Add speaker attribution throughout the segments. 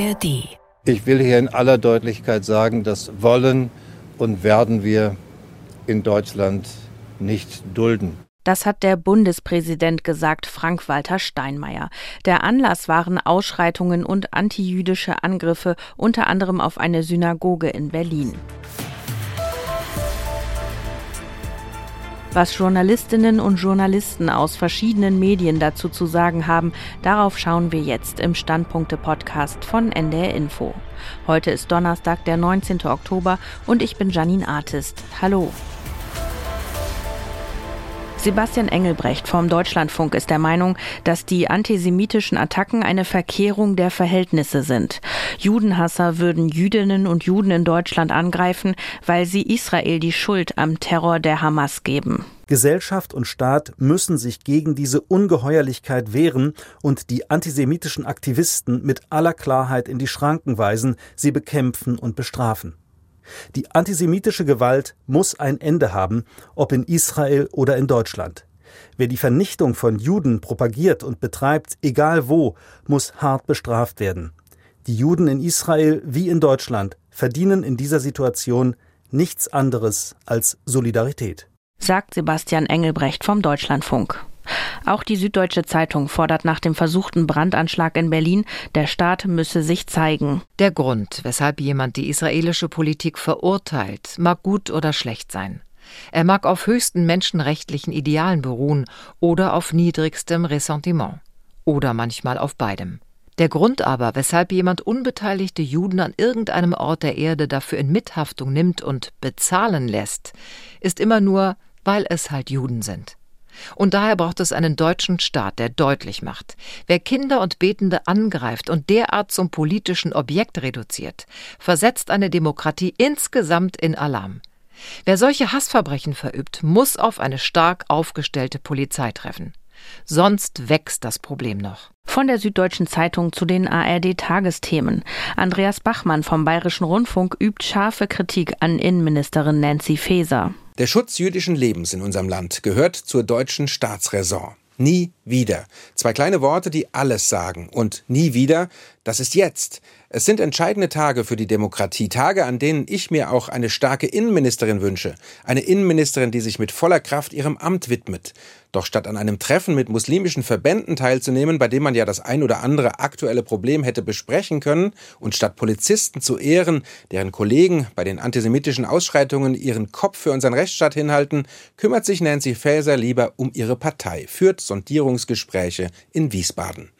Speaker 1: ARD. Ich will hier in aller Deutlichkeit sagen, das wollen und werden wir in Deutschland nicht dulden.
Speaker 2: Das hat der Bundespräsident gesagt, Frank-Walter Steinmeier. Der Anlass waren Ausschreitungen und antijüdische Angriffe, unter anderem auf eine Synagoge in Berlin. Was Journalistinnen und Journalisten aus verschiedenen Medien dazu zu sagen haben, darauf schauen wir jetzt im Standpunkte-Podcast von NDR Info. Heute ist Donnerstag, der 19. Oktober und ich bin Janine Artist. Hallo. Sebastian Engelbrecht vom Deutschlandfunk ist der Meinung, dass die antisemitischen Attacken eine Verkehrung der Verhältnisse sind. Judenhasser würden Jüdinnen und Juden in Deutschland angreifen, weil sie Israel die Schuld am Terror der Hamas geben.
Speaker 3: Gesellschaft und Staat müssen sich gegen diese Ungeheuerlichkeit wehren und die antisemitischen Aktivisten mit aller Klarheit in die Schranken weisen, sie bekämpfen und bestrafen. Die antisemitische Gewalt muss ein Ende haben, ob in Israel oder in Deutschland. Wer die Vernichtung von Juden propagiert und betreibt, egal wo, muss hart bestraft werden. Die Juden in Israel wie in Deutschland verdienen in dieser Situation nichts anderes als Solidarität.
Speaker 2: Sagt Sebastian Engelbrecht vom Deutschlandfunk. Auch die Süddeutsche Zeitung fordert nach dem versuchten Brandanschlag in Berlin, der Staat müsse sich zeigen.
Speaker 4: Der Grund, weshalb jemand die israelische Politik verurteilt, mag gut oder schlecht sein. Er mag auf höchsten menschenrechtlichen Idealen beruhen oder auf niedrigstem Ressentiment. Oder manchmal auf beidem. Der Grund aber, weshalb jemand unbeteiligte Juden an irgendeinem Ort der Erde dafür in Mithaftung nimmt und bezahlen lässt, ist immer nur, weil es halt Juden sind. Und daher braucht es einen deutschen Staat, der deutlich macht, wer Kinder und Betende angreift und derart zum politischen Objekt reduziert, versetzt eine Demokratie insgesamt in Alarm. Wer solche Hassverbrechen verübt, muss auf eine stark aufgestellte Polizei treffen. Sonst wächst das Problem noch.
Speaker 2: Von der Süddeutschen Zeitung zu den ARD-Tagesthemen. Andreas Bachmann vom Bayerischen Rundfunk übt scharfe Kritik an Innenministerin Nancy Faeser.
Speaker 5: Der Schutz jüdischen Lebens in unserem Land gehört zur deutschen Staatsräson. Nie wieder. Zwei kleine Worte, die alles sagen. Und nie wieder, das ist jetzt. Es sind entscheidende Tage für die Demokratie, Tage, an denen ich mir auch eine starke Innenministerin wünsche, eine Innenministerin, die sich mit voller Kraft ihrem Amt widmet. Doch statt an einem Treffen mit muslimischen Verbänden teilzunehmen, bei dem man ja das ein oder andere aktuelle Problem hätte besprechen können, und statt Polizisten zu ehren, deren Kollegen bei den antisemitischen Ausschreitungen ihren Kopf für unseren Rechtsstaat hinhalten, kümmert sich Nancy Faeser lieber um ihre Partei, führt Sondierungsgespräche in Wiesbaden.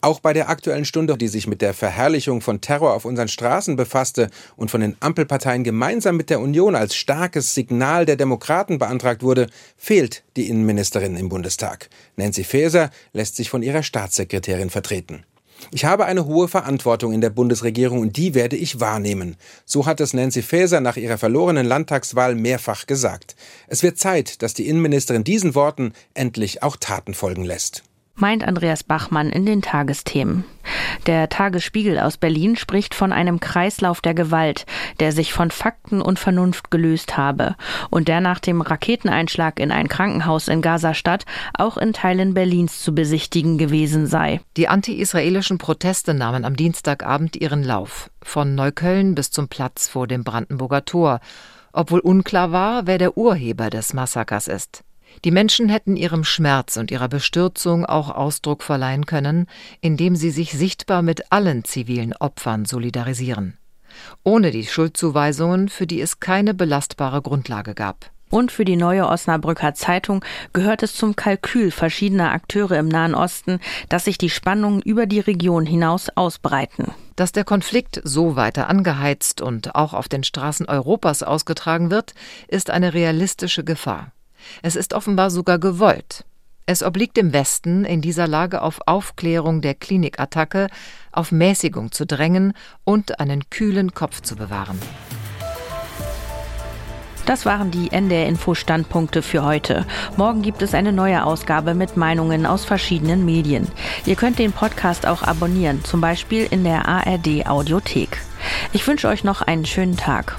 Speaker 5: Auch bei der aktuellen Stunde, die sich mit der Verherrlichung von Terror auf unseren Straßen befasste und von den Ampelparteien gemeinsam mit der Union als starkes Signal der Demokraten beantragt wurde, fehlt die Innenministerin im Bundestag. Nancy Faeser lässt sich von ihrer Staatssekretärin vertreten. Ich habe eine hohe Verantwortung in der Bundesregierung und die werde ich wahrnehmen. So hat es Nancy Faeser nach ihrer verlorenen Landtagswahl mehrfach gesagt. Es wird Zeit, dass die Innenministerin diesen Worten endlich auch Taten folgen lässt
Speaker 2: meint Andreas Bachmann in den Tagesthemen. Der Tagesspiegel aus Berlin spricht von einem Kreislauf der Gewalt, der sich von Fakten und Vernunft gelöst habe und der nach dem Raketeneinschlag in ein Krankenhaus in Gaza-Stadt auch in Teilen Berlins zu besichtigen gewesen sei.
Speaker 4: Die anti-israelischen Proteste nahmen am Dienstagabend ihren Lauf, von Neukölln bis zum Platz vor dem Brandenburger Tor, obwohl unklar war, wer der Urheber des Massakers ist. Die Menschen hätten ihrem Schmerz und ihrer Bestürzung auch Ausdruck verleihen können, indem sie sich sichtbar mit allen zivilen Opfern solidarisieren. Ohne die Schuldzuweisungen, für die es keine belastbare Grundlage gab.
Speaker 2: Und für die neue Osnabrücker Zeitung gehört es zum Kalkül verschiedener Akteure im Nahen Osten, dass sich die Spannungen über die Region hinaus ausbreiten.
Speaker 4: Dass der Konflikt so weiter angeheizt und auch auf den Straßen Europas ausgetragen wird, ist eine realistische Gefahr. Es ist offenbar sogar gewollt. Es obliegt dem Westen, in dieser Lage auf Aufklärung der Klinikattacke, auf Mäßigung zu drängen und einen kühlen Kopf zu bewahren.
Speaker 2: Das waren die NDR-Info-Standpunkte für heute. Morgen gibt es eine neue Ausgabe mit Meinungen aus verschiedenen Medien. Ihr könnt den Podcast auch abonnieren, zum Beispiel in der ARD-Audiothek. Ich wünsche euch noch einen schönen Tag.